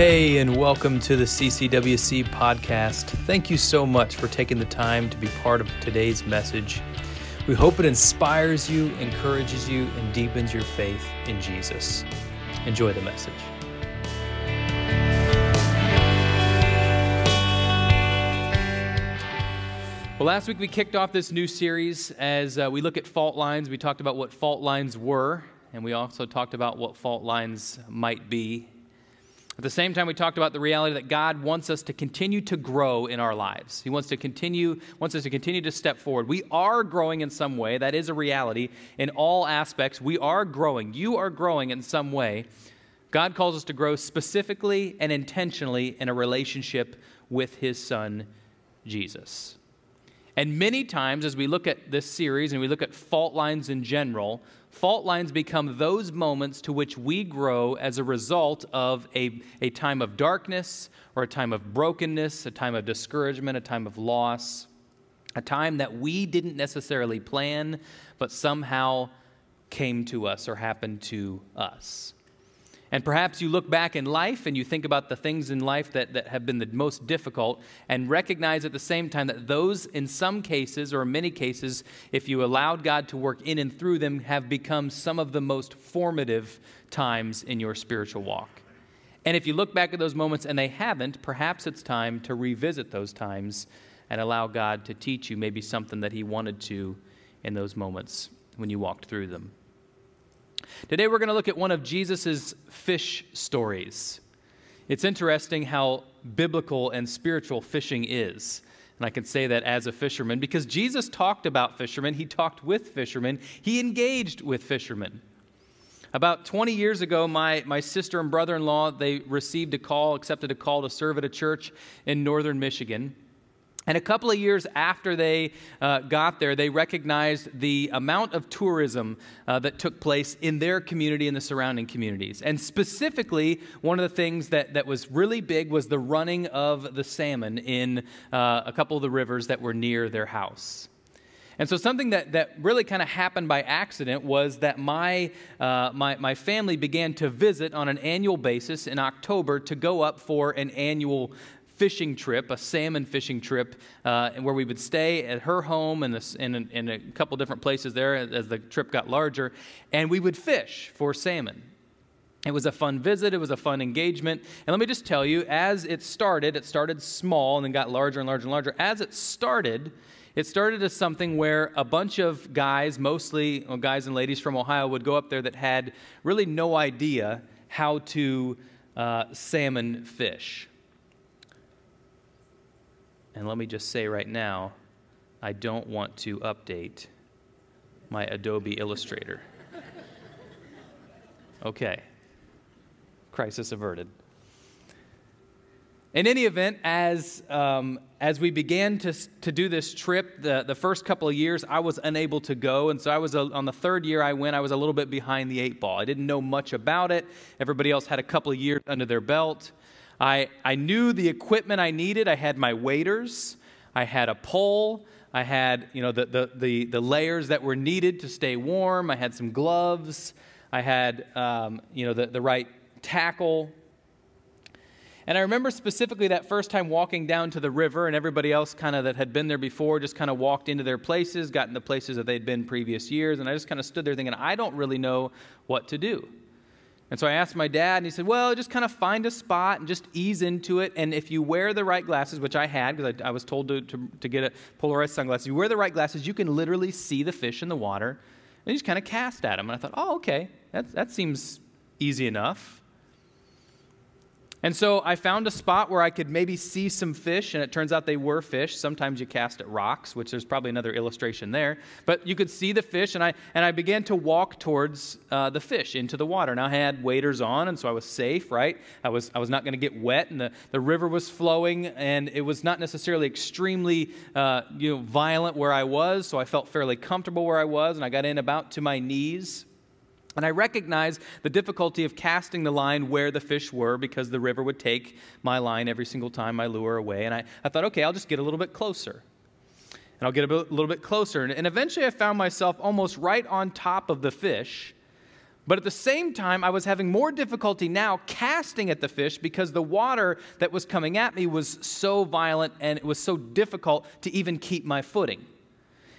Hey, and welcome to the CCWC podcast. Thank you so much for taking the time to be part of today's message. We hope it inspires you, encourages you, and deepens your faith in Jesus. Enjoy the message. Well, last week we kicked off this new series as uh, we look at fault lines. We talked about what fault lines were, and we also talked about what fault lines might be at the same time, we talked about the reality that God wants us to continue to grow in our lives. He wants to continue, wants us to continue to step forward. We are growing in some way. That is a reality in all aspects. We are growing. You are growing in some way. God calls us to grow specifically and intentionally in a relationship with His Son, Jesus. And many times, as we look at this series and we look at fault lines in general, fault lines become those moments to which we grow as a result of a, a time of darkness or a time of brokenness, a time of discouragement, a time of loss, a time that we didn't necessarily plan, but somehow came to us or happened to us. And perhaps you look back in life and you think about the things in life that, that have been the most difficult and recognize at the same time that those, in some cases or in many cases, if you allowed God to work in and through them, have become some of the most formative times in your spiritual walk. And if you look back at those moments and they haven't, perhaps it's time to revisit those times and allow God to teach you maybe something that He wanted to in those moments when you walked through them. Today we're going to look at one of Jesus' fish stories. It's interesting how biblical and spiritual fishing is. And I can say that as a fisherman because Jesus talked about fishermen, he talked with fishermen, he engaged with fishermen. About 20 years ago, my, my sister and brother in law, they received a call, accepted a call to serve at a church in northern Michigan. And a couple of years after they uh, got there, they recognized the amount of tourism uh, that took place in their community and the surrounding communities. And specifically, one of the things that, that was really big was the running of the salmon in uh, a couple of the rivers that were near their house. And so, something that, that really kind of happened by accident was that my, uh, my, my family began to visit on an annual basis in October to go up for an annual fishing trip, a salmon fishing trip, uh, where we would stay at her home and, in, a couple different places there as the trip got larger, and we would fish for salmon. It was a fun visit, it was a fun engagement. And let me just tell you, as it started, it started small and then got larger and larger and larger. As it started, it started as something where a bunch of guys, mostly well, guys and ladies from Ohio, would go up there that had really no idea how to uh, salmon fish. And let me just say right now, I don't want to update my Adobe Illustrator. Okay, crisis averted. In any event, as, um, as we began to, to do this trip, the, the first couple of years, I was unable to go. And so I was, a, on the third year I went, I was a little bit behind the eight ball. I didn't know much about it. Everybody else had a couple of years under their belt. I, I knew the equipment I needed. I had my waders, I had a pole, I had you know, the, the, the, the layers that were needed to stay warm, I had some gloves, I had um, you know, the, the right tackle. And I remember specifically that first time walking down to the river, and everybody else kind of that had been there before just kind of walked into their places, got into places that they'd been previous years, and I just kind of stood there thinking, I don't really know what to do. And so I asked my dad, and he said, Well, just kind of find a spot and just ease into it. And if you wear the right glasses, which I had because I, I, was told to, to, to, get a polarized sunglasses, you wear the right glasses, you can literally see the fish in the water. And you just kind of cast at them. And I thought, Oh, okay, that, that seems easy enough. And so I found a spot where I could maybe see some fish, and it turns out they were fish. Sometimes you cast at rocks, which there's probably another illustration there. But you could see the fish, and I, and I began to walk towards uh, the fish into the water. Now I had waders on, and so I was safe, right? I was, I was not going to get wet, and the, the river was flowing, and it was not necessarily extremely uh, you know, violent where I was, so I felt fairly comfortable where I was, and I got in about to my knees. And I recognize the difficulty of casting the line where the fish were because the river would take my line every single time my lure away. And I, I thought, okay, I'll just get a little bit closer. And I'll get a, bit, little bit closer. And, and eventually I found myself almost right on top of the fish. But at the same time, I was having more difficulty now casting at the fish because the water that was coming at me was so violent and it was so difficult to even keep my footing.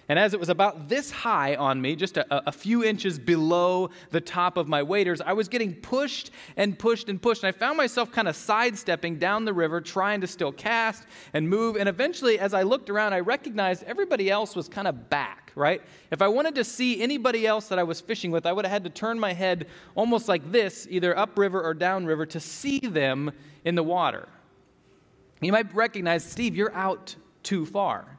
And as it was about this high on me, just a, a, few inches below the top of my waders, I was getting pushed and pushed and pushed. And I found myself kind of sidestepping down the river, trying to still cast and move. And eventually, as I looked around, I recognized everybody else was kind of back, right? If I wanted to see anybody else that I was fishing with, I would have had to turn my head almost like this, either upriver or downriver, to see them in the water. You might recognize, Steve, you're out too far.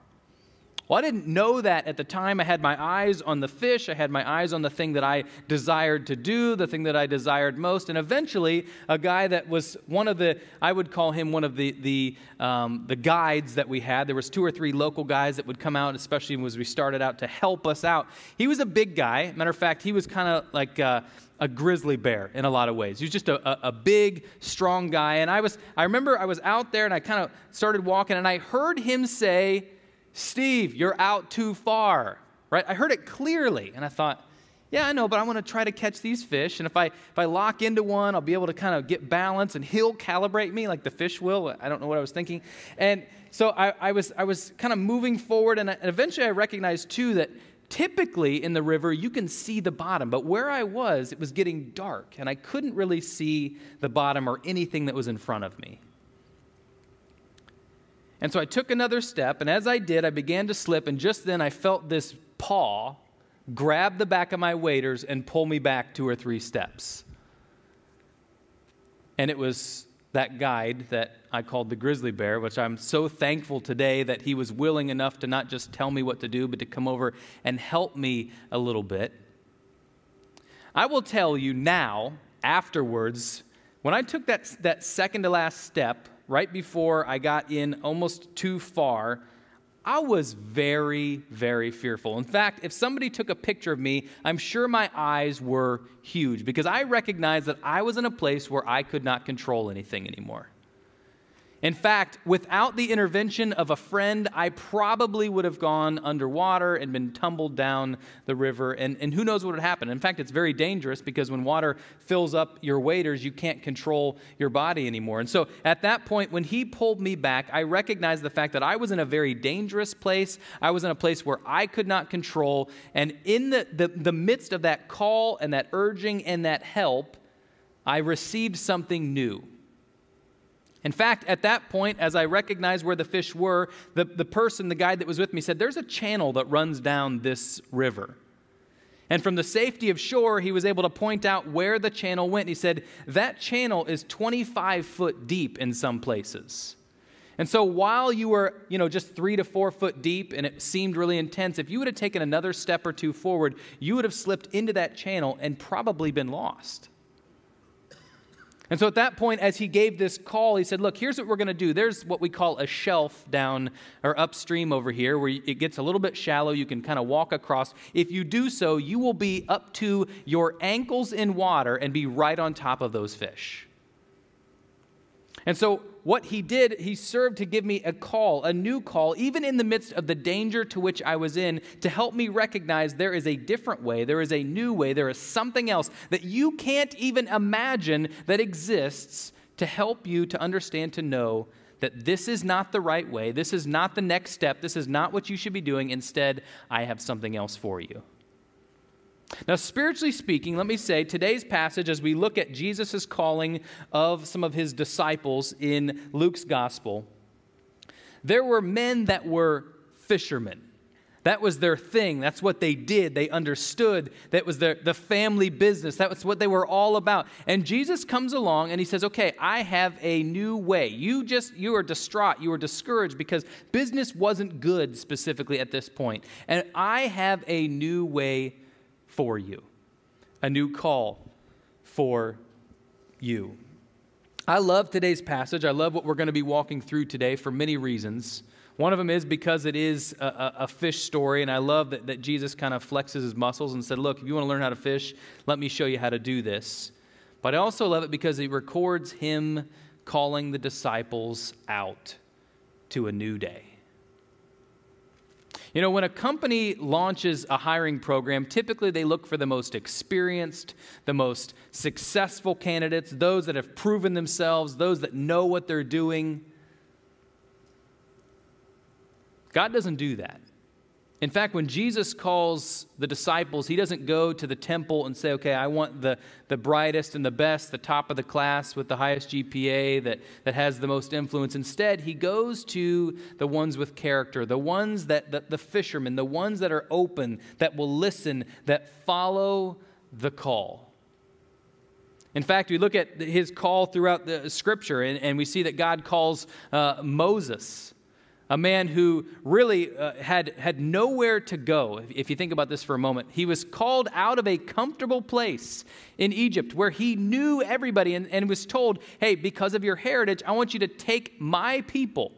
Well, I didn't know that at the time. I had my eyes on the fish. I had my eyes on the thing that I desired to do, the thing that I desired most. And eventually, a guy that was one of the, I would call him one of the, the, um, the guides that we had. There was two or three local guys that would come out, especially as we started out, to help us out. He was a big guy. Matter of fact, he was kind of like, a grizzly bear in a lot of ways. He was just a, a, a, big, strong guy. And I was, I remember I was out there and I kind of started walking and I heard him say, Steve, you're out too far, right? I heard it clearly, and I thought, yeah, I know, but I want to try to catch these fish. And if I, if I lock into one, I'll be able to kind of get balance, and he'll calibrate me like the fish will. I don't know what I was thinking. And so I, I was, I was kind of moving forward, and, I, and eventually I recognized, too, that typically in the river you can see the bottom, but where I was, it was getting dark, and I couldn't really see the bottom or anything that was in front of me. And so I took another step, and as I did, I began to slip, and just then I felt this paw grab the back of my waders and pull me back two or three steps. And it was that guide that I called the grizzly bear, which I'm so thankful today that he was willing enough to not just tell me what to do, but to come over and help me a little bit. I will tell you now, afterwards, when I took that, that second to last step, right before I got in almost too far, I was very, very fearful. In fact, if somebody took a picture of me, I'm sure my eyes were huge because I recognized that I was in a place where I could not control anything anymore. In fact, without the intervention of a friend, I probably would have gone underwater and been tumbled down the river, and, and who knows what would happen. In fact, it's very dangerous because when water fills up your waders, you can't control your body anymore. And so at that point, when he pulled me back, I recognized the fact that I was in a very dangerous place. I was in a place where I could not control. And in the, the, the midst of that call and that urging and that help, I received something new. In fact, at that point, as I recognized where the fish were, the, the person, the guide that was with me, said, There's a channel that runs down this river. And from the safety of shore, he was able to point out where the channel went. He said, That channel is 25 foot deep in some places. And so while you were, you know, just three to four foot deep and it seemed really intense, if you would have taken another step or two forward, you would have slipped into that channel and probably been lost. And so at that point, as he gave this call, he said, Look, here's what we're going to do. There's what we call a shelf down or upstream over here where it gets a little bit shallow. You can kind of walk across. If you do so, you will be up to your ankles in water and be right on top of those fish. And so what he did, he served to give me a call, a new call, even in the midst of the danger to which I was in, to help me recognize there is a different way, there is a new way, there is something else that you can't even imagine that exists to help you to understand, to know that this is not the right way, this is not the next step, this is not what you should be doing. Instead, I have something else for you. Now, spiritually speaking, let me say today's passage, as we look at Jesus' calling of some of his disciples in Luke's gospel, there were men that were fishermen. That was their thing. That's what they did. They understood. That was their, the family business. That was what they were all about. And Jesus comes along and he says, Okay, I have a new way. You just, you are distraught. You are discouraged because business wasn't good specifically at this point. And I have a new way for you, a new call for you. I love today's passage. I love what we're going to be walking through today for many reasons. One of them is because it is a, a, a, fish story, and I love that, that Jesus kind of flexes his muscles and said, Look, if you want to learn how to fish, let me show you how to do this. But I also love it because it records him calling the disciples out to a new day. You know, when a company launches a hiring program, typically they look for the most experienced, the most successful candidates, those that have proven themselves, those that know what they're doing. God doesn't do that. In fact, when Jesus calls the disciples, he doesn't go to the temple and say, okay, I want the, the brightest and the best, the top of the class with the highest GPA that, that has the most influence. Instead, he goes to the ones with character, the ones that, that the fishermen, the ones that are open, that will listen, that follow the call. In fact, we look at his call throughout the scripture, and, and we see that God calls uh, Moses a man who really uh, had, had nowhere to go. If, if you think about this for a moment, he was called out of a comfortable place in Egypt where he knew everybody and, and was told, hey, because of your heritage, I want you to take my people,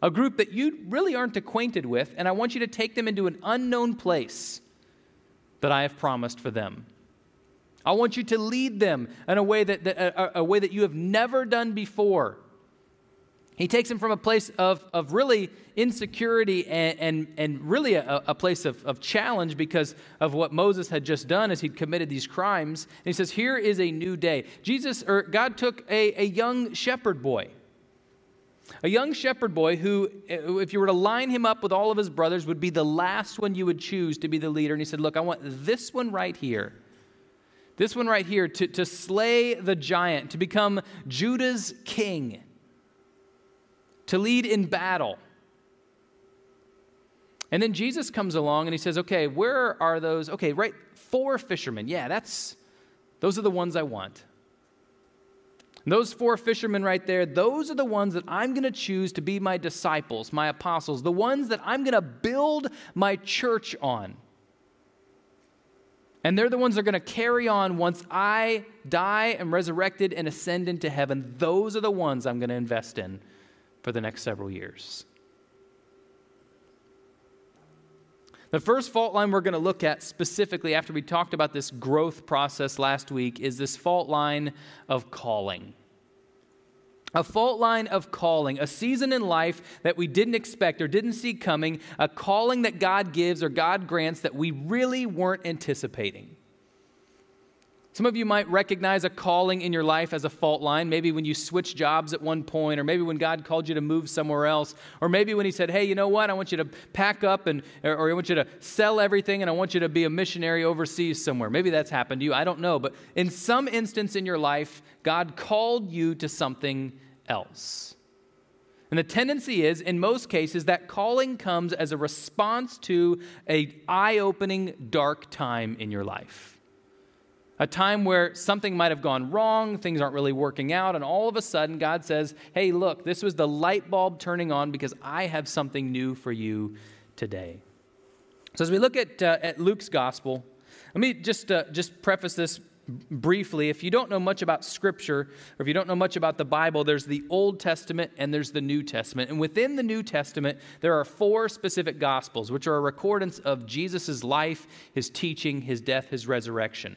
a group that you really aren't acquainted with, and I want you to take them into an unknown place that I have promised for them. I want you to lead them in a way that, that a, a way that you have never done before. He takes him from a place of, of really insecurity and, and, and really a, a place of, of challenge because of what Moses had just done as he'd committed these crimes. And he says, Here is a new day. Jesus, or God took a, a young shepherd boy. A young shepherd boy who, eh, if you were to line him up with all of his brothers, would be the last one you would choose to be the leader. And he said, Look, I want this one right here. This one right here to, to slay the giant, to become Judah's king to lead in battle. And then Jesus comes along and he says, Okay, where are those? Okay, right, four fishermen. Yeah, that's, those are the ones I want. And those four fishermen right there, those are the ones that I'm going to choose to be my disciples, my apostles, the ones that I'm going to build my church on. And they're the ones that are going to carry on once I die and resurrected and ascend into heaven. Those are the ones I'm going to invest in for the next several years. The first fault line we're going to look at specifically after we talked about this growth process last week is this fault line of calling. A fault line of calling, a season in life that we didn't expect or didn't see coming, a calling that God gives or God grants that we really weren't anticipating. Some of you might recognize a calling in your life as a fault line, maybe when you switched jobs at one point, or maybe when God called you to move somewhere else, or maybe when He said, Hey, you know what? I want you to pack up and, or I want you to sell everything and I want you to be a missionary overseas somewhere. Maybe that's happened to you. I don't know. But in some instance in your life, God called you to something else. And the tendency is, in most cases, that calling comes as a response to a eye-opening dark time in your life a time where something might have gone wrong, things aren't really working out, and all of a sudden God says, Hey, look, this was the light bulb turning on because I have something new for you today. So, as we look at, uh, at Luke's gospel, let me just, uh, just preface this briefly. If you don't know much about Scripture, or if you don't know much about the Bible, there's the Old Testament and there's the New Testament. And within the New Testament, there are four specific Gospels, which are a recordance of Jesus' life, his teaching, his death, his resurrection.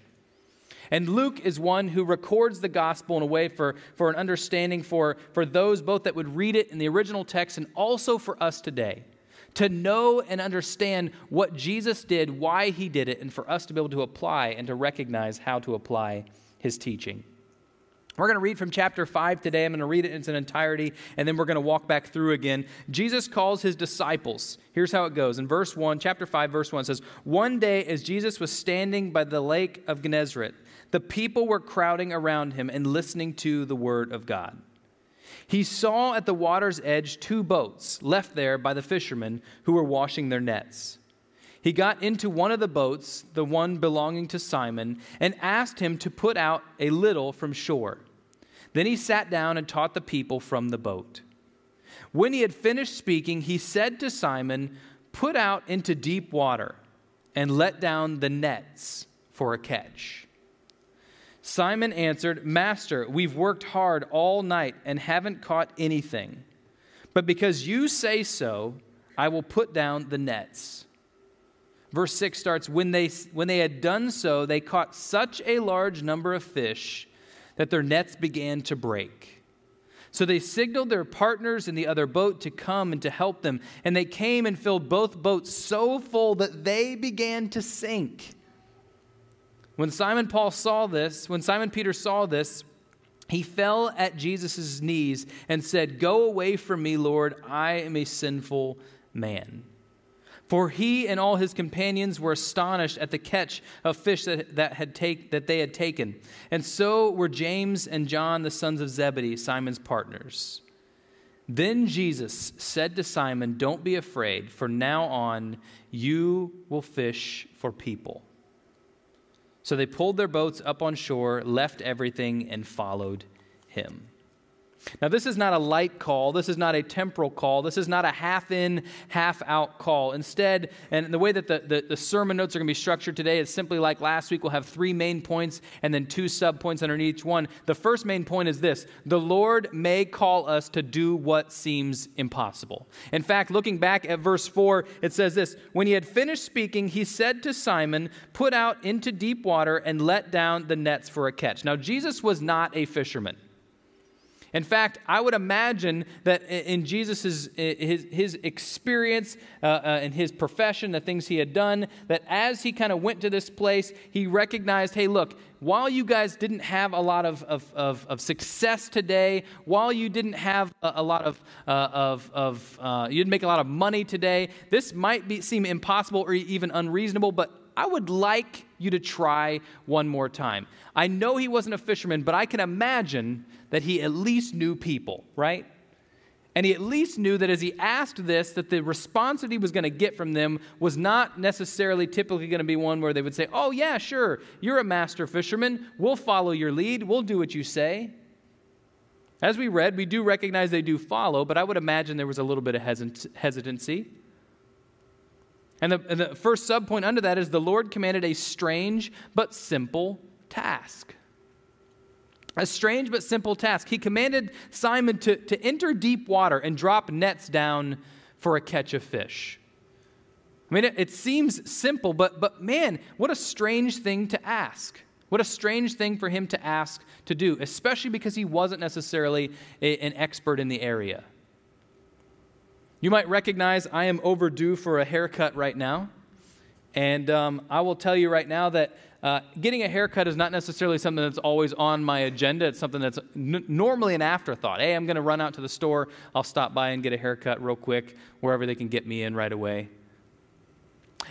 And Luke is one who records the gospel in a way for, for an understanding for, for those both that would read it in the original text and also for us today to know and understand what Jesus did, why he did it, and for us to be able to apply and to recognize how to apply his teaching. We're going to read from chapter 5 today. I'm going to read it in its entirety, and then we're going to walk back through again. Jesus calls his disciples. Here's how it goes. In verse 1, chapter 5, verse 1 says, One day as Jesus was standing by the lake of Gennesaret, the people were crowding around him and listening to the word of God. He saw at the water's edge two boats left there by the fishermen who were washing their nets. He got into one of the boats, the one belonging to Simon, and asked him to put out a little from shore. Then he sat down and taught the people from the boat. When he had finished speaking, he said to Simon, Put out into deep water and let down the nets for a catch. Simon answered, Master, we've worked hard all night and haven't caught anything. But because you say so, I will put down the nets. Verse 6 starts when they, when they had done so, they caught such a large number of fish that their nets began to break. So they signaled their partners in the other boat to come and to help them. And they came and filled both boats so full that they began to sink. When Simon Paul saw this, when Simon Peter saw this, he fell at Jesus' knees and said, Go away from me, Lord, I am a sinful man. For he and all his companions were astonished at the catch of fish that, that, had take, that they had taken. And so were James and John, the sons of Zebedee, Simon's partners. Then Jesus said to Simon, Don't be afraid, for now on you will fish for people. So they pulled their boats up on shore, left everything, and followed him. Now, this is not a light call. This is not a temporal call. This is not a half in, half out call. Instead, and the way that the, the, the sermon notes are going to be structured today is simply like last week. We'll have three main points and then two sub points underneath each one. The first main point is this the Lord may call us to do what seems impossible. In fact, looking back at verse 4, it says this When he had finished speaking, he said to Simon, Put out into deep water and let down the nets for a catch. Now, Jesus was not a fisherman. In fact, I would imagine that in Jesus' his, his experience uh, uh, and his profession, the things he had done, that as he kind of went to this place, he recognized hey, look, while you guys didn't have a lot of, of, of, of success today, while you didn't have a, a lot of, uh, of, of uh, you didn't make a lot of money today, this might be, seem impossible or even unreasonable, but I would like you to try one more time. I know he wasn't a fisherman, but I can imagine that he at least knew people, right? And he at least knew that as he asked this, that the response that he was going to get from them was not necessarily typically going to be one where they would say, Oh, yeah, sure, you're a master fisherman. We'll follow your lead. We'll do what you say. As we read, we do recognize they do follow, but I would imagine there was a little bit of hesitancy. And the, and the first subpoint under that is the Lord commanded a strange but simple task. A strange but simple task. He commanded Simon to, to enter deep water and drop nets down for a catch of fish. I mean, it, it, seems simple, but, but man, what a strange thing to ask. What a strange thing for him to ask to do, especially because he wasn't necessarily a, an expert in the area. You might recognize I am overdue for a haircut right now. And um, I will tell you right now that uh, getting a haircut is not necessarily something that's always on my agenda. It's something that's n- normally an afterthought. Hey, I'm going to run out to the store. I'll stop by and get a haircut real quick, wherever they can get me in right away.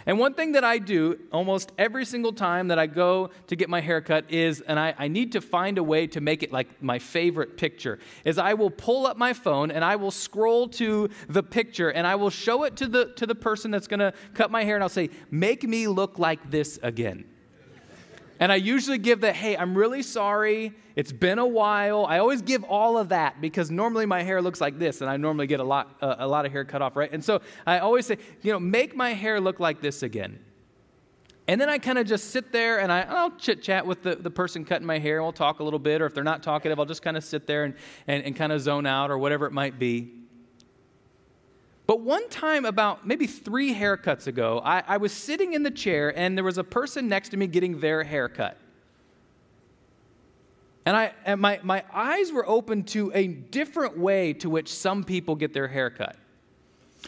And one thing that I do almost every single time that I go to get my haircut is, and I, I, need to find a way to make it like my favorite picture, is I will pull up my phone and I will scroll to the picture and I will show it to the, to the person that's going to cut my hair and I'll say, make me look like this again. And I usually give the, hey, I'm really sorry. It's been a while. I always give all of that because normally my hair looks like this, and I normally get a lot, uh, a lot of hair cut off, right? And so I always say, you know, make my hair look like this again. And then I kind of just sit there and I, will chit chat with the, the person cutting my hair. And we'll talk a little bit, or if they're not talkative, I'll just kind of sit there and, and, and kind of zone out or whatever it might be. But one time, about maybe three haircuts ago, I, I, was sitting in the chair and there was a person next to me getting their haircut. And, I, and my, my eyes were open to a different way to which some people get their haircut.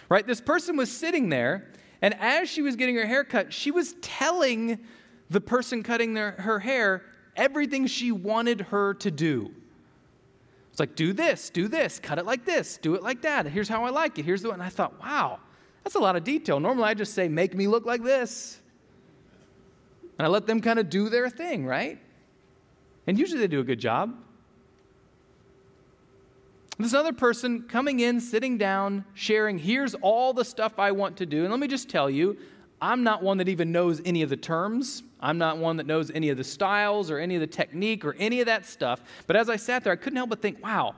Right? This person was sitting there, and as she was getting her haircut, she was telling the person cutting their, her hair everything she wanted her to do. It's like, do this, do this, cut it like this, do it like that. Here's how I like it. Here's the one. And I thought, wow, that's a lot of detail. Normally I just say, make me look like this. And I let them kind of do their thing, right? And usually they do a good job. This other person coming in, sitting down, sharing, here's all the stuff I want to do. And let me just tell you, I'm not one that even knows any of the terms. I'm not one that knows any of the styles or any of the technique or any of that stuff. But as I sat there, I couldn't help but think, wow,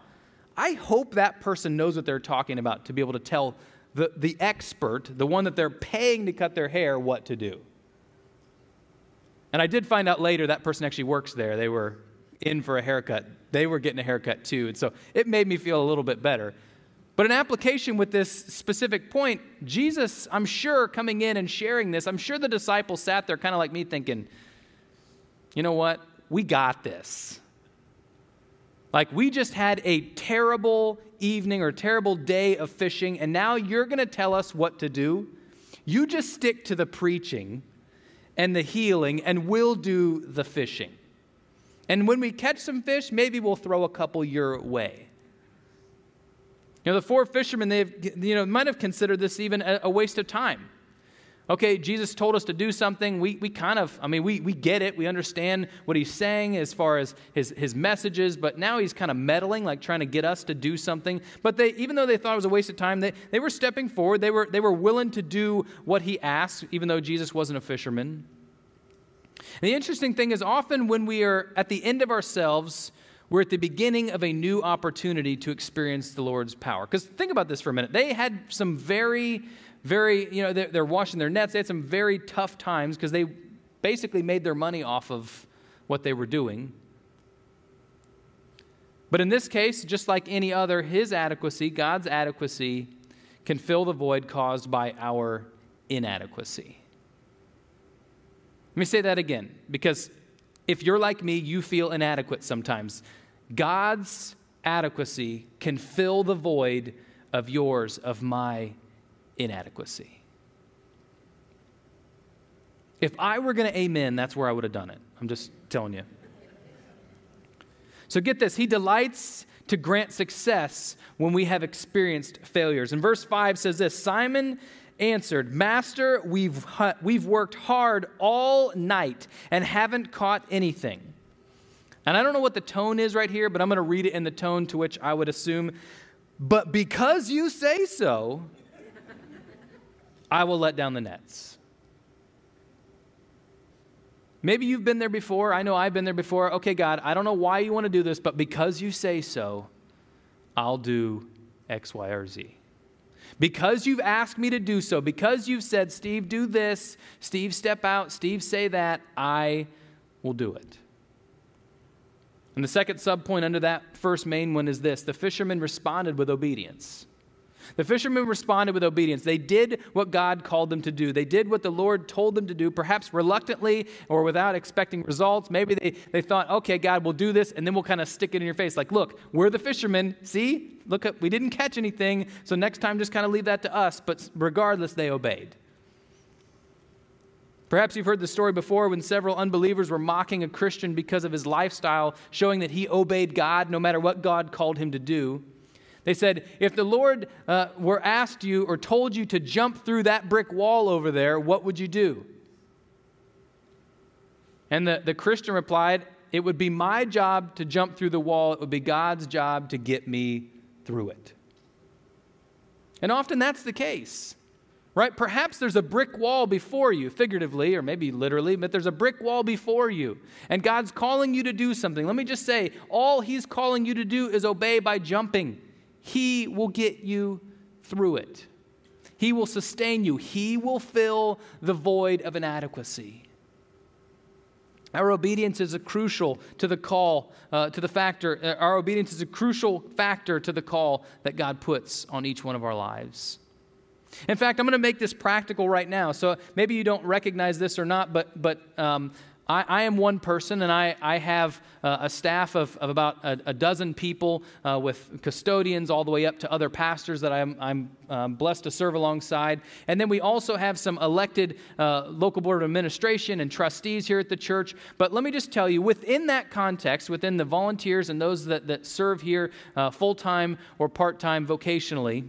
I hope that person knows what they're talking about to be able to tell the, the expert, the one that they're paying to cut their hair, what to do. And I did find out later that person actually works there. They were in for a haircut. They were getting a haircut too. And so it made me feel a little bit better. But an application with this specific point, Jesus, I'm sure, coming in and sharing this, I'm sure the disciples sat there kind of like me thinking, you know what? We got this. Like, we just had a terrible evening or terrible day of fishing, and now you're going to tell us what to do? You just stick to the preaching and the healing, and we'll do the fishing. And when we catch some fish, maybe we'll throw a couple your way. You know, the four fishermen, they have, you know, might have considered this even a, waste of time okay, Jesus told us to do something. We, we kind of, I mean, we, we get it. We understand what he's saying as far as his, his messages, but now he's kind of meddling, like trying to get us to do something. But they, even though they thought it was a waste of time, they, they were stepping forward. They were, they were willing to do what he asked, even though Jesus wasn't a fisherman. And the interesting thing is, often when we are at the end of ourselves, we're at the beginning of a new opportunity to experience the Lord's power. Because think about this for a minute. They had some very very, you know, they're, they're washing their nets. They had some very tough times because they basically made their money off of what they were doing. But in this case, just like any other, his adequacy, God's adequacy, can fill the void caused by our inadequacy. Let me say that again, because if you're like me, you feel inadequate sometimes. God's adequacy can fill the void of yours, of my inadequacy. If I were going to amen, that's where I would have done it. I'm just telling you. So get this He delights to grant success when we have experienced failures. And verse 5 says this Simon answered, Master, we've, we've worked hard all night and haven't caught anything. And I don't know what the tone is right here, but I'm going to read it in the tone to which I would assume. But because you say so, I will let down the nets. Maybe you've been there before. I know I've been there before. Okay, God, I don't know why you want to do this, but because you say so, I'll do X, Y, or Z. Because you've asked me to do so, because you've said, Steve, do this, Steve, step out, Steve, say that, I will do it. And the second subpoint under that first main one is this the fishermen responded with obedience. The fishermen responded with obedience. They did what God called them to do. They did what the Lord told them to do, perhaps reluctantly or without expecting results. Maybe they, they thought, okay, God, we'll do this, and then we'll kind of stick it in your face. Like, look, we're the fishermen. See? Look, we didn't catch anything, so next time just kind of leave that to us. But regardless, they obeyed. Perhaps you've heard the story before when several unbelievers were mocking a Christian because of his lifestyle, showing that he obeyed God no matter what God called him to do. They said, if the Lord uh, were asked you or told you to jump through that brick wall over there, what would you do? And the, the Christian replied, It would be my job to jump through the wall, it would be God's job to get me through it. And often that's the case, right? Perhaps there's a brick wall before you, figuratively or maybe literally, but there's a brick wall before you, and God's calling you to do something. Let me just say, all He's calling you to do is obey by jumping. He will get you through it. He will sustain you. He will fill the void of inadequacy. Our obedience is a crucial to the call, uh, to the factor. Uh, our obedience is a crucial factor to the call that God puts on each one of our lives. In fact, I'm going to make this practical right now. So maybe you don't recognize this or not, but, but um, I, I, am one person, and I, I have uh, a staff of, of about a, a dozen people uh, with custodians all the way up to other pastors that I'm, I'm um, blessed to serve alongside. And then we also have some elected uh, local board of administration and trustees here at the church. But let me just tell you, within that context, within the volunteers and those that, that serve here uh, full time or part time vocationally,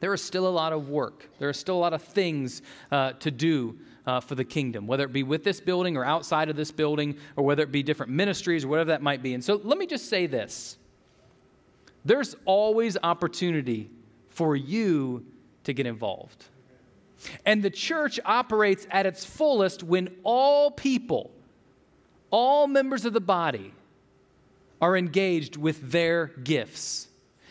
there is still a lot of work. There are still a lot of things uh, to do uh, for the kingdom, whether it be with this building or outside of this building, or whether it be different ministries or whatever that might be. And so let me just say this there's always opportunity for you to get involved. And the church operates at its fullest when all people, all members of the body, are engaged with their gifts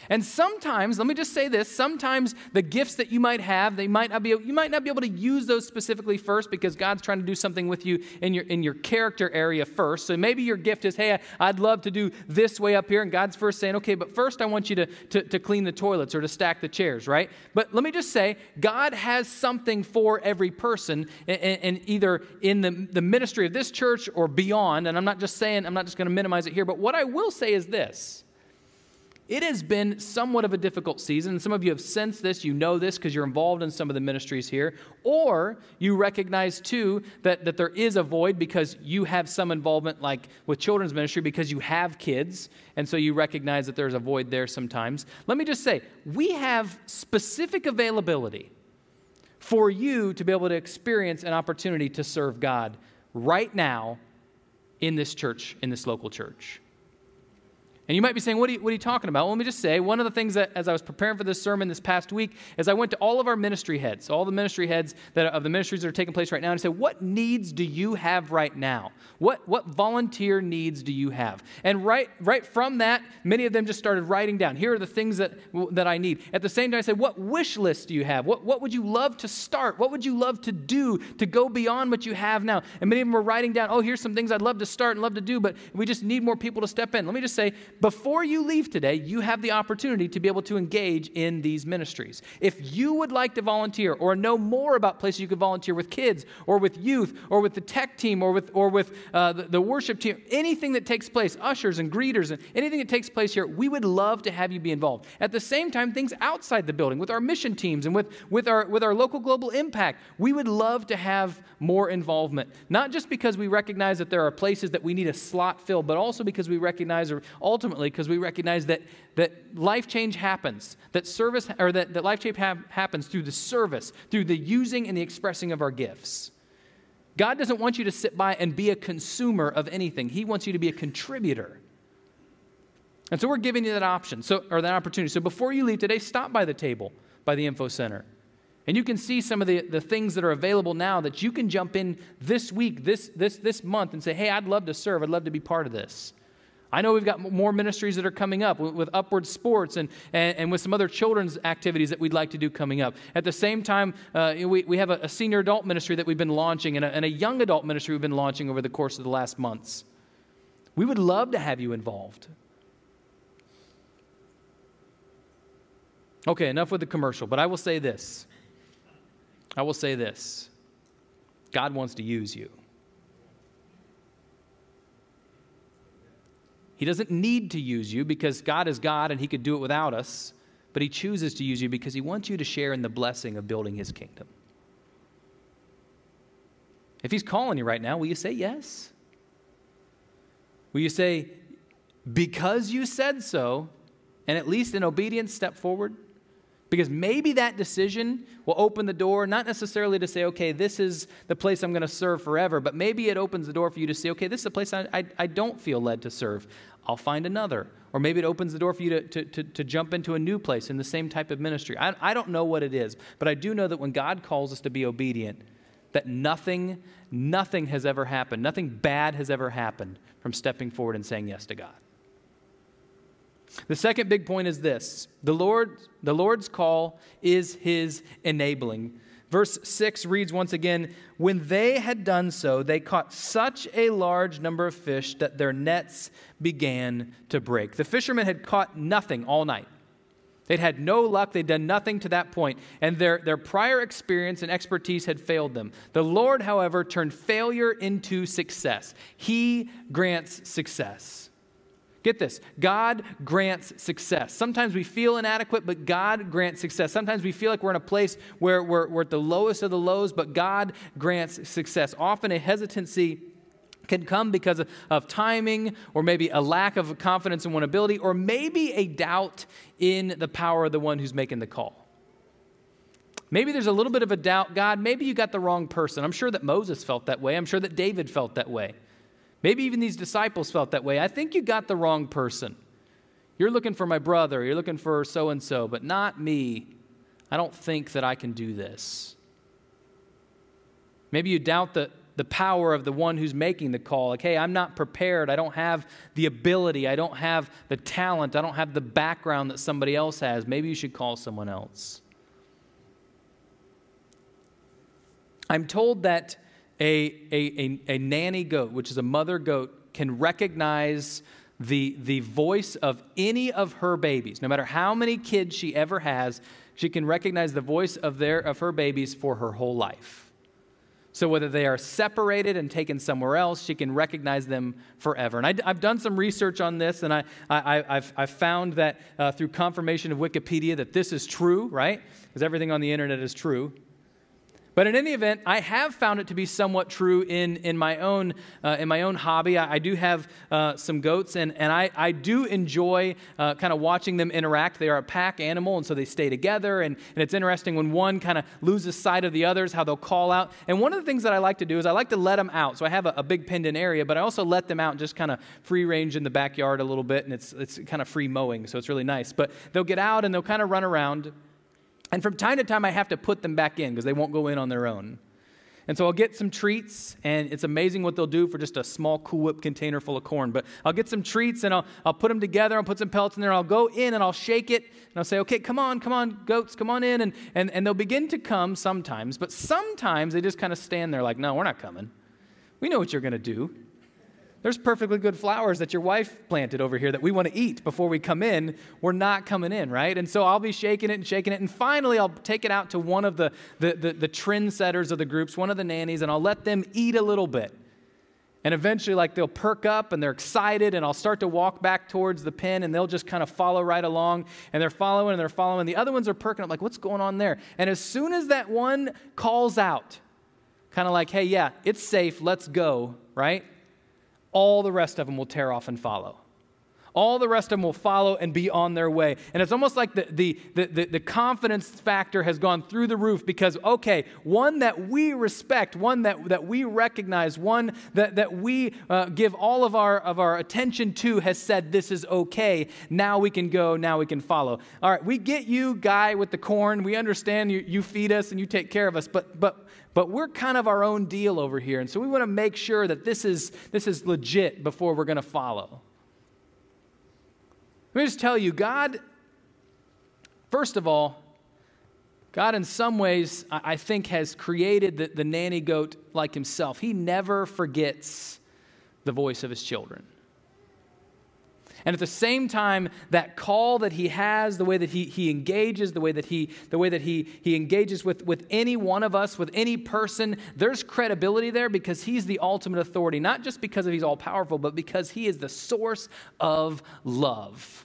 And sometimes, let me just say this, sometimes the gifts that you might have, they might not be you might not be able to use those specifically first because God's trying to do something with you in your in your character area first. So maybe your gift is, hey, I'd love to do this way up here, and God's first saying, okay, but first I want you to, to, to clean the toilets or to stack the chairs, right? But let me just say, God has something for every person, and, and either in the, the ministry of this church or beyond. And I'm not just saying, I'm not just going to minimize it here, but what I will say is this it has been somewhat of a difficult season. Some of you have sensed this, you know this because you're involved in some of the ministries here. Or you recognize too that, that there is a void because you have some involvement, like with children's ministry, because you have kids. And so you recognize that there's a void there sometimes. Let me just say, we have specific availability for you to be able to experience an opportunity to serve God right now in this church, in this local church. And you might be saying, what are, you, what are you talking about? Well, let me just say, one of the things that, as I was preparing for this sermon this past week, is I went to all of our ministry heads, all the ministry heads that, of the ministries that are taking place right now, and I said, what needs do you have right now? What, what volunteer needs do you have? And right, right from that, many of them just started writing down, here are the things that, that I need. At the same time, I said, what wish list do you have? What, what would you love to start? What would you love to do to go beyond what you have now? And many of them were writing down, oh, here's some things I'd love to start and love to do, but we just need more people to step in. Let me just say, before you leave today, you have the opportunity to be able to engage in these ministries. If you would like to volunteer or know more about places you could volunteer with kids or with youth or with the tech team or with, or with uh, the, the worship team, anything that takes place, ushers and greeters and anything that takes place here, we would love to have you be involved. At the same time, things outside the building with our mission teams and with, with, our, with our local global impact, we would love to have more involvement. Not just because we recognize that there are places that we need a slot filled, but also because we recognize, or ultimately, because we recognize that, that life change happens, that service, or that, that life change ha- happens through the service, through the using and the expressing of our gifts. God doesn't want you to sit by and be a consumer of anything. He wants you to be a contributor. And so we're giving you that option, so, or that opportunity. So before you leave today, stop by the table by the info center. And you can see some of the, the things that are available now that you can jump in this week, this, this, this month, and say, hey, I'd love to serve. I'd love to be part of this. I know we've got more ministries that are coming up with, with Upward Sports and, and, and, with some other children's activities that we'd like to do coming up. At the same time, uh, we, we have a, a, senior adult ministry that we've been launching and a, and a young adult ministry we've been launching over the course of the last months. We would love to have you involved. Okay, enough with the commercial, but I will say this. I will say this God wants to use you. He doesn't need to use you because God is God and He could do it without us, but He chooses to use you because He wants you to share in the blessing of building His kingdom. If He's calling you right now, will you say yes? Will you say, because you said so, and at least in obedience, step forward? Because maybe that decision will open the door, not necessarily to say, okay, this is the place I'm going to serve forever, but maybe it opens the door for you to say, okay, this is a place I, I, I don't feel led to serve. I'll find another. Or maybe it opens the door for you to, to, to, to jump into a new place in the same type of ministry. I, I don't know what it is, but I do know that when God calls us to be obedient, that nothing, nothing has ever happened, nothing bad has ever happened from stepping forward and saying yes to God. The second big point is this the, Lord, the Lord's call is his enabling. Verse 6 reads once again When they had done so, they caught such a large number of fish that their nets began to break. The fishermen had caught nothing all night. They'd had no luck. They'd done nothing to that point, and their, their prior experience and expertise had failed them. The Lord, however, turned failure into success. He grants success. Get this God grants success. Sometimes we feel inadequate, but God grants success. Sometimes we feel like we're in a place where we're, we're at the lowest of the lows, but God grants success. Often a hesitancy can come because of, of, timing or maybe a lack of confidence in one ability or maybe a doubt in the power of the one who's making the call. Maybe there's a little bit of a doubt, God, maybe you got the wrong person. I'm sure that Moses felt that way. I'm sure that David felt that way. Maybe even these disciples felt that way. I think you got the wrong person. You're looking for my brother, you're looking for so and so, but not me. I don't think that I can do this. Maybe you doubt the, the power of the one who's making the call. Like, hey, I'm not prepared. I don't have the ability. I don't have the talent. I don't have the background that somebody else has. Maybe you should call someone else. I'm told that a, a, a, a nanny goat, which is a mother goat, can recognize the, the voice of any of her babies. No matter how many kids she ever has, she can recognize the voice of, their, of her babies for her whole life. So, whether they are separated and taken somewhere else, she can recognize them forever. And I, have done some research on this, and I, I, have I've found that uh, through confirmation of Wikipedia that this is true, right? Because everything on the internet is true. But in any event, I have found it to be somewhat true in, in, my, own, uh, in my own hobby. I, I do have uh, some goats, and, and I, I do enjoy uh, kind of watching them interact. They are a pack animal, and so they stay together. And, and it's interesting when one kind of loses sight of the others, how they'll call out. And one of the things that I like to do is I like to let them out. So I have a, a big penned in area, but I also let them out and just kind of free range in the backyard a little bit, and it's, it's kind of free mowing, so it's really nice. But they'll get out and they'll kind of run around. And from time to time, I have to put them back in because they won't go in on their own. And so I'll get some treats, and it's amazing what they'll do for just a small Cool Whip container full of corn. But I'll get some treats, and I'll, I'll put them together, I'll put some pellets in there, I'll go in and I'll shake it, and I'll say, okay, come on, come on, goats, come on in. And, and, and they'll begin to come sometimes, but sometimes they just kind of stand there like, no, we're not coming. We know what you're going to do. There's perfectly good flowers that your wife planted over here that we want to eat before we come in. We're not coming in, right? And so I'll be shaking it and shaking it. And finally, I'll take it out to one of the, the, the, the trendsetters of the groups, one of the nannies, and I'll let them eat a little bit. And eventually, like, they'll perk up and they're excited, and I'll start to walk back towards the pen, and they'll just kind of follow right along. And they're following and they're following. The other ones are perking up, like, what's going on there? And as soon as that one calls out, kind of like, hey, yeah, it's safe, let's go, right? All the rest of them will tear off and follow. All the rest of them will follow and be on their way. And it's almost like the, the, the, the, confidence factor has gone through the roof because, okay, one that we respect, one that, that we recognize, one that, that we uh, give all of our, of our attention to has said, this is okay. Now we can go, now we can follow. All right, we get you, guy with the corn. We understand you, you feed us and you take care of us, but, but but we're kind of our own deal over here. And so we want to make sure that this is, this is legit before we're going to follow. Let me just tell you, God, first of all, God, in some ways, I think, has created the, the nanny goat like himself. He never forgets the voice of his children. And at the same time, that call that he has, the way that he, he engages, the way that, he, the way that he, he engages with, with any one of us, with any person, there's credibility there because he's the ultimate authority, not just because he's all powerful, but because he is the source of love.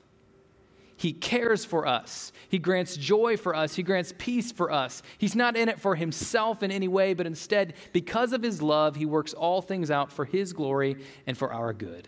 He cares for us. He grants joy for us. He grants peace for us. He's not in it for himself in any way, but instead, because of his love, he works all things out for his glory and for our good.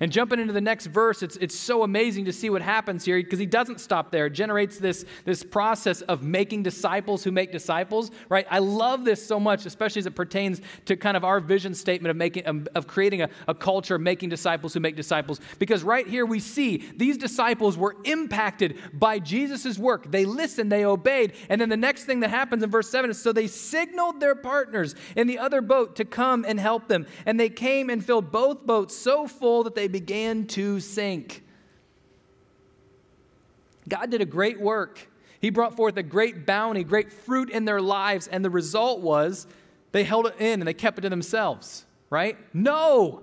And jumping into the next verse, it's, it's so amazing to see what happens here because he doesn't stop there. It generates this, this process of making disciples who make disciples, right? I love this so much, especially as it pertains to kind of our vision statement of, making, of, of creating a, a culture of making disciples who make disciples. Because right here we see these disciples were impacted by Jesus' work. They listened, they obeyed. And then the next thing that happens in verse 7 is so they signaled their partners in the other boat to come and help them. And they came and filled both boats so full that they began to sink. God did a great work. He brought forth a great bounty, great fruit in their lives, and the result was they held it in and they kept it to themselves, right? No.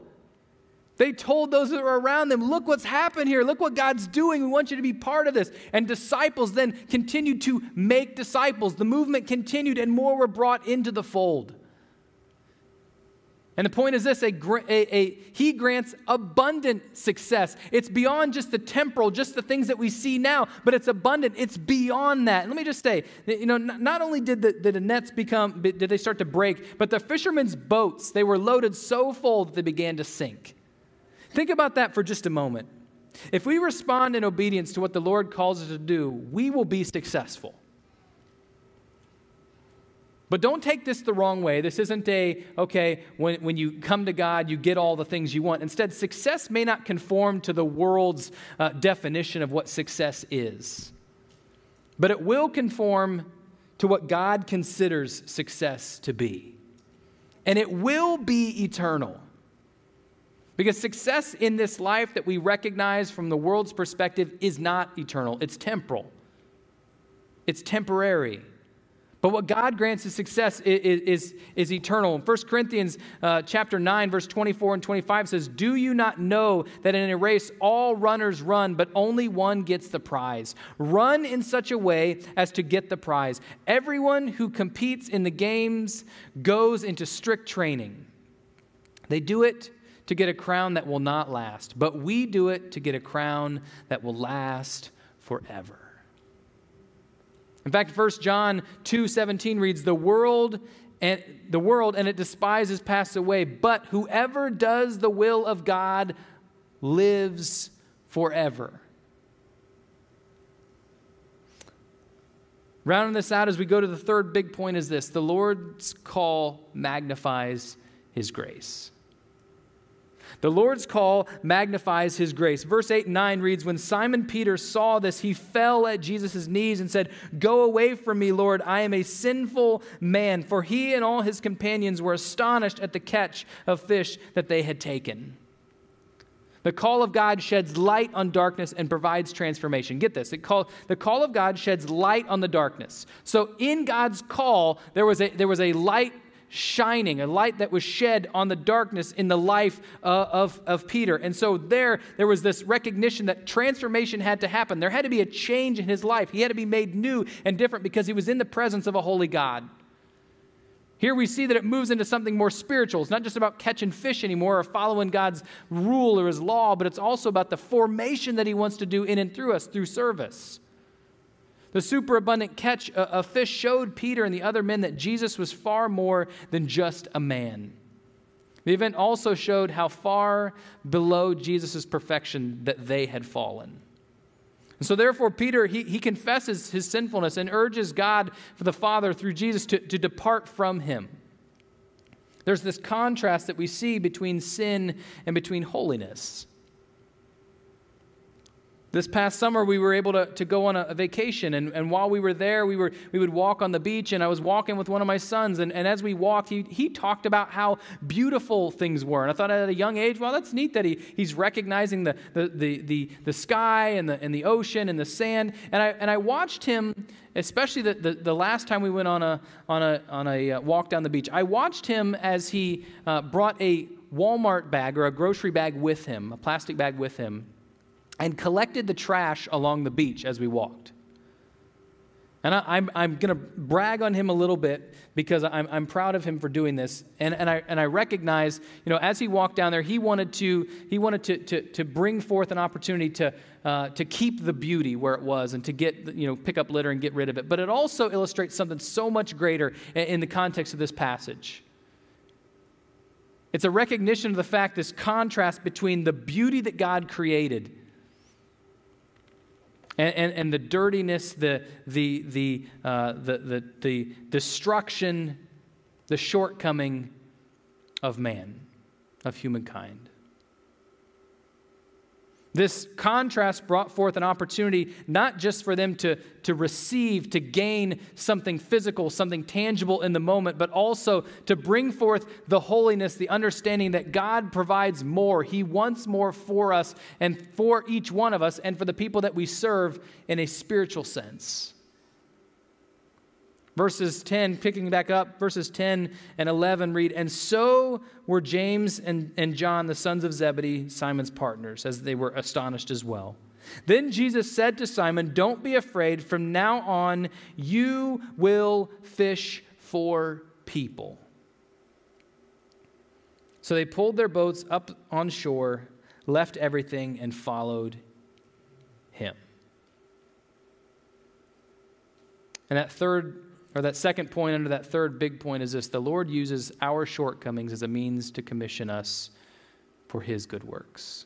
They told those that were around them, look what's happened here. Look what God's doing. We want you to be part of this. And disciples then continued to make disciples. The movement continued, and more were brought into the fold. And the point is this a, a, a, He grants abundant success. It's beyond just the temporal, just the things that we see now, but it's abundant. It's beyond that. And let me just say, you know, not only did the, the nets become, did they start to break, but the fishermen's boats, they were loaded so full that they began to sink. Think about that for just a moment. If we respond in obedience to what the Lord calls us to do, we will be successful. But don't take this the wrong way. This isn't a, okay, when, when you come to God, you get all the things you want. Instead, success may not conform to the world's uh, definition of what success is, but it will conform to what God considers success to be. And it will be eternal. Because success in this life that we recognize from the world's perspective is not eternal, it's temporal, it's temporary. But what God grants as success is, is, is eternal. In 1 Corinthians uh, chapter 9, verse 24 and 25 says, Do you not know that in a race all runners run, but only one gets the prize? Run in such a way as to get the prize. Everyone who competes in the games goes into strict training. They do it to get a crown that will not last, but we do it to get a crown that will last forever. In fact, 1 John 2:17 reads, "The world and the world and it despises pass away, but whoever does the will of God lives forever." Rounding this out as we go to the third big point is this the Lord's call magnifies his grace. The Lord's call magnifies his grace. Verse 8 and 9 reads When Simon Peter saw this, he fell at Jesus' knees and said, Go away from me, Lord. I am a sinful man. For he and all his companions were astonished at the catch of fish that they had taken. The call of God sheds light on darkness and provides transformation. Get this call, the call of God sheds light on the darkness. So, in God's call, there was a, there was a light shining, a light that was shed on the darkness in the life uh, of, of Peter. And so there, there was this recognition that transformation had to happen. There had to be a change in his life. He had to be made new and different because he was in the presence of a holy God. Here we see that it moves into something more spiritual. It's not just about catching fish anymore or following God's rule or his law, but it's also about the formation that he wants to do in and through us through service. The superabundant catch of fish showed Peter and the other men that Jesus was far more than just a man. The event also showed how far below Jesus' perfection that they had fallen. And so, therefore, Peter, he, he confesses his sinfulness and urges God for the Father through Jesus to, to depart from him. There's this contrast that we see between sin and between holiness. This past summer, we were able to, to go on a, vacation, and, and while we were there, we, were, we would walk on the beach, and I was walking with one of my sons, and, and as we walked, he, he talked about how beautiful things were. And I thought at a young age, well, that's neat that he, he's recognizing the, the, the, the, the sky and the, and the ocean and the sand. And I, and I watched him, especially the, the, the last time we went on a, on a, on a uh, walk down the beach, I watched him as he uh, brought a Walmart bag or a grocery bag with him, a plastic bag with him and collected the trash along the beach as we walked. And I, am I'm, I'm going to brag on him a little bit because I'm, I'm proud of him for doing this. And, and, I, and I recognize, you know, as he walked down there, he wanted to, he wanted to, to, to bring forth an opportunity to, uh, to keep the beauty where it was and to get, you know, pick up litter and get rid of it. But it also illustrates something so much greater in, in the context of this passage. It's a recognition of the fact, this contrast between the beauty that God created and, and, and the dirtiness, the, the, the, uh, the, the, the destruction, the shortcoming of man, of humankind. This contrast brought forth an opportunity not just for them to, to receive, to gain something physical, something tangible in the moment, but also to bring forth the holiness, the understanding that God provides more. He wants more for us and for each one of us and for the people that we serve in a spiritual sense. Verses 10, picking back up, verses 10 and 11 read, And so were James and, and John, the sons of Zebedee, Simon's partners, as they were astonished as well. Then Jesus said to Simon, Don't be afraid. From now on, you will fish for people. So they pulled their boats up on shore, left everything, and followed him. And that third or that second point under that third big point is this the Lord uses our shortcomings as a means to commission us for his good works.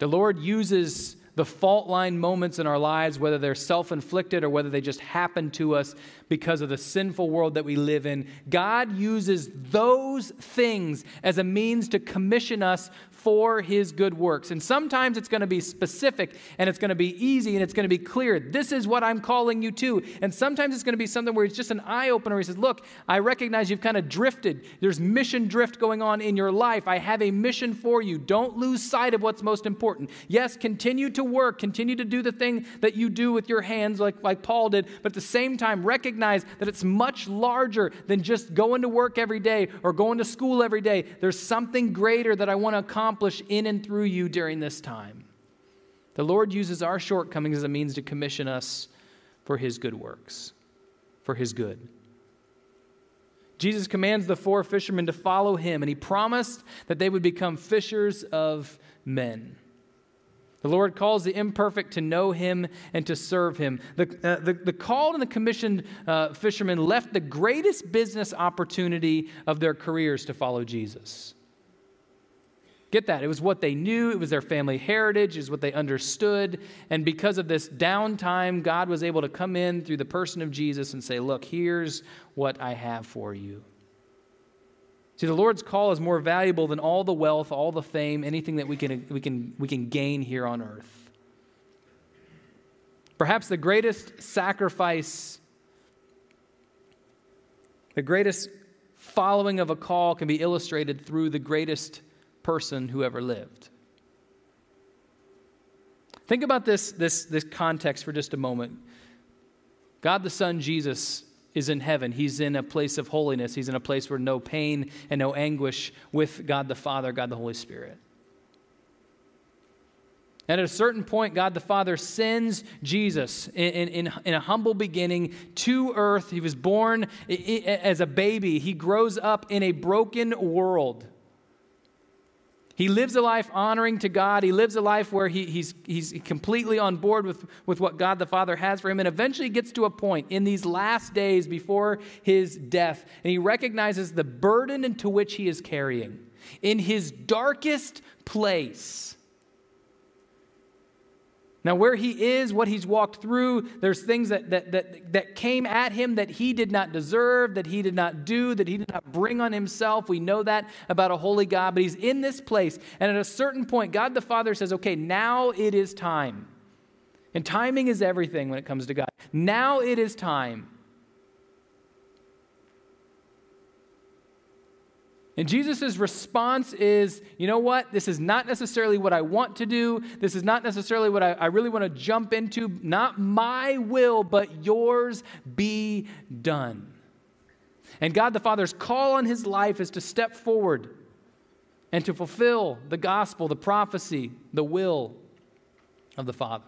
The Lord uses the fault line moments in our lives, whether they're self inflicted or whether they just happen to us because of the sinful world that we live in, God uses those things as a means to commission us for his good works. And sometimes it's going to be specific and it's going to be easy and it's going to be clear. This is what I'm calling you to. And sometimes it's going to be something where it's just an eye opener. He says, Look, I recognize you've kind of drifted. There's mission drift going on in your life. I have a mission for you. Don't lose sight of what's most important. Yes, continue to work, continue to do the thing that you do with your hands, like, like Paul did, but at the same time, recognize that it's much larger than just going to work every day or going to school every day. There's something greater that I want to accomplish accomplish in and through you during this time. The Lord uses our shortcomings as a means to commission us for his good works, for his good. Jesus commands the four fishermen to follow him, and he promised that they would become fishers of men. The Lord calls the imperfect to know him and to serve him. The, uh, the, the, called and the commissioned uh, fishermen left the greatest business opportunity of their careers to follow Jesus. Get that. It was what they knew, it was their family heritage, it was what they understood. And because of this downtime, God was able to come in through the person of Jesus and say, Look, here's what I have for you. See, the Lord's call is more valuable than all the wealth, all the fame, anything that we can, we can, we can gain here on earth. Perhaps the greatest sacrifice, the greatest following of a call can be illustrated through the greatest person who ever lived. Think about this, this, this context for just a moment. God the Son, Jesus, is in heaven. He's in a place of holiness. He's in a place where no pain and no anguish with God the Father, God the Holy Spirit. And at a certain point, God the Father sends Jesus in, in, in, a humble beginning to earth. He was born as a baby, he grows up in a broken world. He lives a life honoring to God. He lives a life where he, he's, he's completely on board with, with what God the Father has for him, and eventually gets to a point in these last days before his death, and he recognizes the burden into which he is carrying. In his darkest place, now, where he is, what he's walked through, there's things that, that, that, that came at him that he did not deserve, that he did not do, that he did not bring on himself. We know that about a holy God, but he's in this place. And at a certain point, God the Father says, okay, now it is time. And timing is everything when it comes to God. Now it is time. And Jesus' response is, you know what? This is not necessarily what I want to do. This is not necessarily what I, I, really want to jump into. Not my will, but yours be done. And God the Father's call on his life is to step forward and to fulfill the gospel, the prophecy, the will of the Father.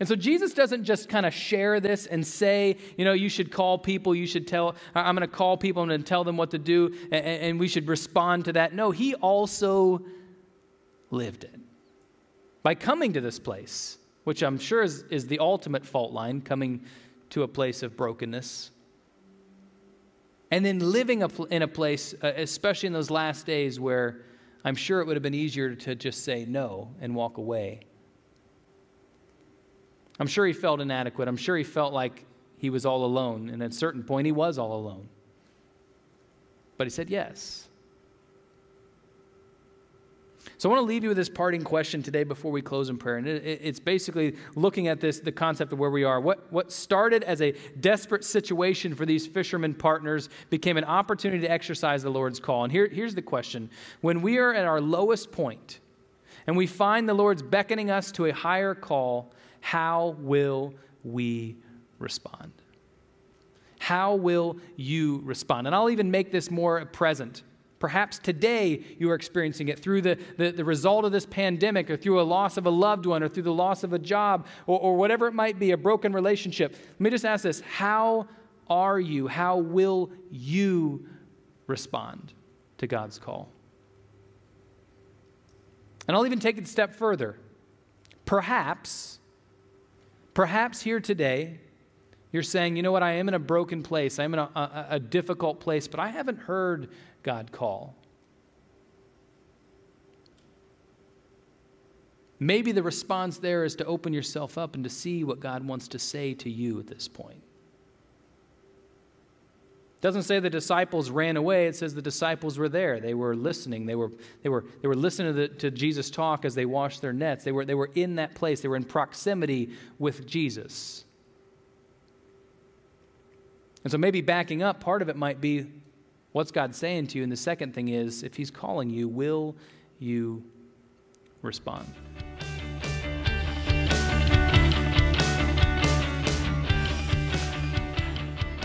And so Jesus doesn't just kind of share this and say, you know, you should call people, you should tell, I'm going to call people, to tell them what to do, and, and we should respond to that. No, he also lived it by coming to this place, which I'm sure is, is the ultimate fault line, coming to a place of brokenness. And then living in a place, uh, especially in those last days where I'm sure it would have been easier to just say no and walk away. I'm sure he felt inadequate. I'm sure he felt like he was all alone. And at a certain point, he was all alone. But he said yes. So I want to leave you with this parting question today before we close in prayer. And it's basically looking at this, the concept of where we are. What, what started as a desperate situation for these fishermen partners became an opportunity to exercise the Lord's call. And here, here's the question When we are at our lowest point and we find the Lord's beckoning us to a higher call, how will we respond? How will you respond? And I'll even make this more present. Perhaps today you are experiencing it through the, the, the, result of this pandemic or through a loss of a loved one or through the loss of a job or, or whatever it might be, a broken relationship. Let me just ask this How are you? How will you respond to God's call? And I'll even take it a step further. Perhaps Perhaps here today, you're saying, you know what, I am in a broken place, I'm in a, a, a difficult place, but I haven't heard God call. maybe the response there is to open yourself up and to see what God wants to say to you at this point. Doesn't say the disciples ran away, it says the disciples were there. They were listening. They were, they were, they were listening to, the, to Jesus talk as they washed their nets. They were, they were in that place, they were in proximity with Jesus. And so maybe backing up, part of it might be what's God saying to you? And the second thing is, if He's calling you, will you respond?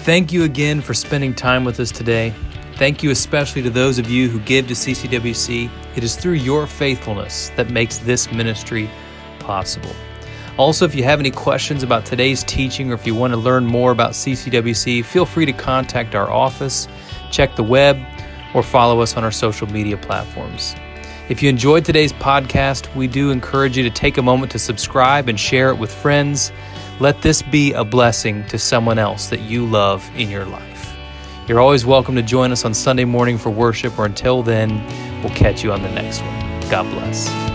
Thank you again for spending time with us today. Thank you especially to those of you who give to CCWC. It is through your faithfulness that makes this ministry possible. Also, if you have any questions about today's teaching or if you want to learn more about CCWC, feel free to contact our office, check the web, or follow us on our social media platforms. If you enjoyed today's podcast, we do encourage you to take a moment to subscribe and share it with friends. Let this be a blessing to someone else that you love in your life. You're always welcome to join us on Sunday morning for worship, or until then, we'll catch you on the next one. God bless.